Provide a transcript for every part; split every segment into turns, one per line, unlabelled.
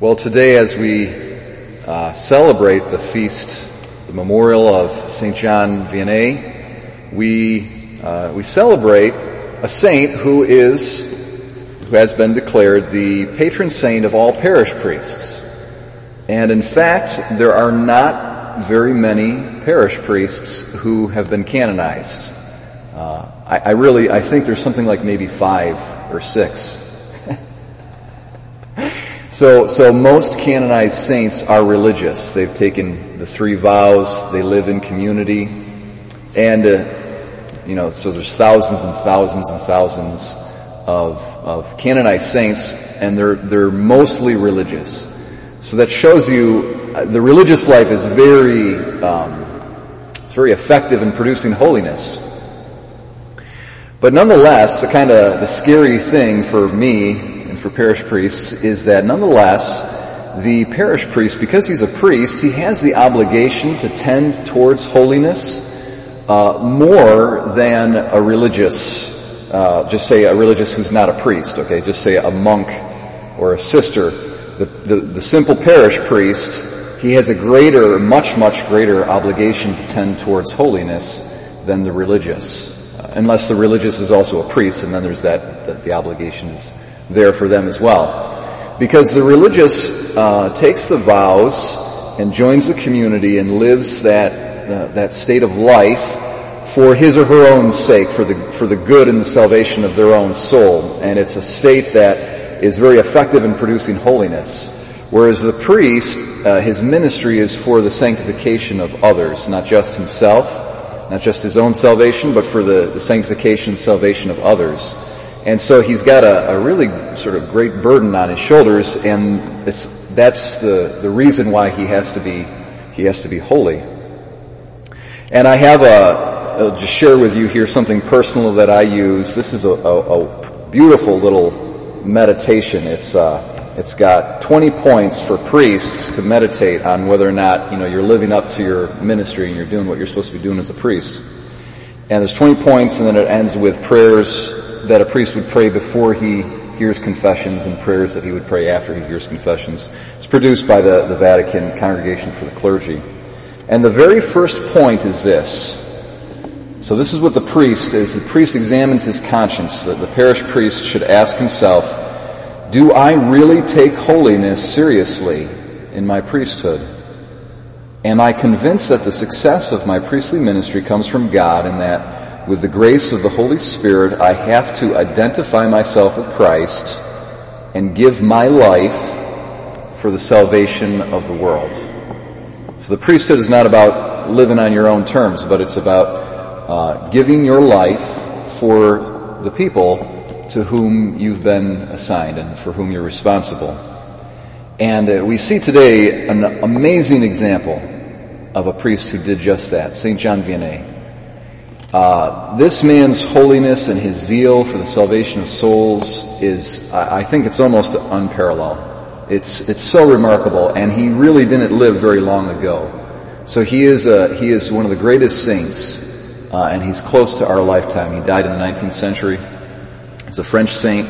Well, today as we uh, celebrate the feast, the memorial of St. John Vianney, we, uh, we celebrate a saint who is, who has been declared the patron saint of all parish priests. And in fact, there are not very many parish priests who have been canonized. Uh, I, I really, I think there's something like maybe five or six so, so most canonized saints are religious. They've taken the three vows. They live in community, and uh, you know, so there's thousands and thousands and thousands of of canonized saints, and they're they're mostly religious. So that shows you uh, the religious life is very um, it's very effective in producing holiness. But nonetheless, the kind of the scary thing for me for parish priests is that nonetheless, the parish priest, because he's a priest, he has the obligation to tend towards holiness uh, more than a religious, uh, just say a religious who's not a priest, okay? Just say a monk or a sister. The, the, the simple parish priest, he has a greater, much, much greater obligation to tend towards holiness than the religious. Uh, unless the religious is also a priest, and then there's that, that the obligation is there for them as well. Because the religious uh, takes the vows and joins the community and lives that uh, that state of life for his or her own sake, for the for the good and the salvation of their own soul, and it's a state that is very effective in producing holiness. Whereas the priest, uh, his ministry is for the sanctification of others, not just himself, not just his own salvation, but for the, the sanctification and salvation of others. And so he's got a, a, really sort of great burden on his shoulders, and that's the, the reason why he has to be he has to be holy. And I have a I'll just share with you here something personal that I use. This is a, a, a beautiful little meditation. It's uh, it's got 20 points for priests to meditate on whether or not you know you're living up to your ministry and you're doing what you're supposed to be doing as a priest. And there's 20 points, and then it ends with prayers that a priest would pray before he hears confessions and prayers that he would pray after he hears confessions. It's produced by the, the Vatican Congregation for the Clergy. And the very first point is this. So this is what the priest is. The priest examines his conscience. That the parish priest should ask himself, do I really take holiness seriously in my priesthood? Am I convinced that the success of my priestly ministry comes from God and that with the grace of the Holy Spirit, I have to identify myself with Christ and give my life for the salvation of the world. So the priesthood is not about living on your own terms, but it's about uh, giving your life for the people to whom you've been assigned and for whom you're responsible. And uh, we see today an amazing example of a priest who did just that, St. John Vianney. Uh, this man's holiness and his zeal for the salvation of souls is, I, I think it's almost unparalleled. It's, it's so remarkable, and he really didn't live very long ago. So he is, a, he is one of the greatest saints, uh, and he's close to our lifetime. He died in the 19th century. He's a French saint.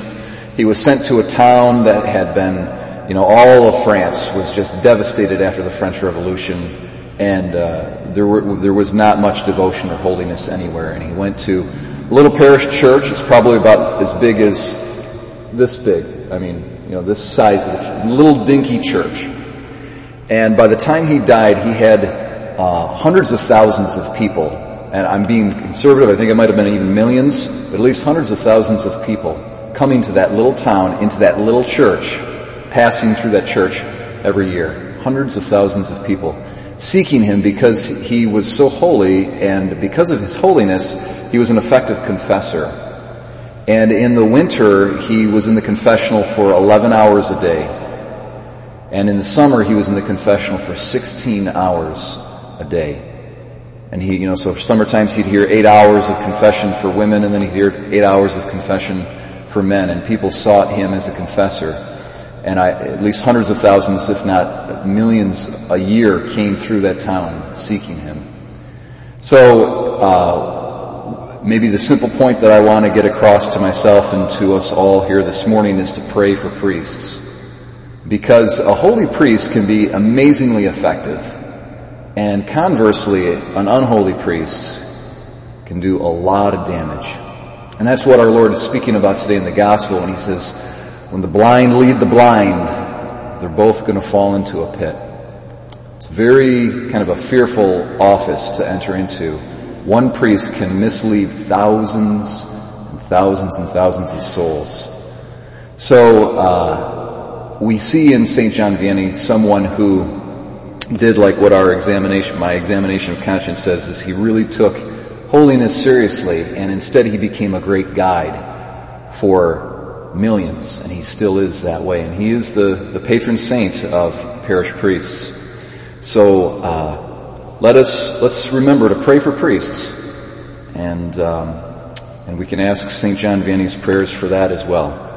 He was sent to a town that had been, you know, all of France was just devastated after the French Revolution and uh, there, were, there was not much devotion or holiness anywhere. And he went to a little parish church. It's probably about as big as this big. I mean, you know, this size of a little dinky church. And by the time he died, he had uh, hundreds of thousands of people. And I'm being conservative. I think it might have been even millions, but at least hundreds of thousands of people coming to that little town, into that little church, passing through that church every year. Hundreds of thousands of people seeking him because he was so holy and because of his holiness, he was an effective confessor. And in the winter, he was in the confessional for 11 hours a day. And in the summer, he was in the confessional for 16 hours a day. And he, you know, so summer times he'd hear eight hours of confession for women and then he'd hear eight hours of confession for men. And people sought him as a confessor and I, at least hundreds of thousands, if not millions a year came through that town seeking him. So, uh, maybe the simple point that I want to get across to myself and to us all here this morning is to pray for priests. Because a holy priest can be amazingly effective. And conversely, an unholy priest can do a lot of damage. And that's what our Lord is speaking about today in the gospel when he says, when the blind lead the blind, they're both going to fall into a pit. It's very kind of a fearful office to enter into. One priest can mislead thousands and thousands and thousands of souls. So, uh, we see in St. John Vianney someone who did like what our examination, my examination of conscience says is he really took holiness seriously and instead he became a great guide for millions and he still is that way and he is the, the patron saint of parish priests. So, uh, let us, let's remember to pray for priests and, um, and we can ask St. John Vianney's prayers for that as well.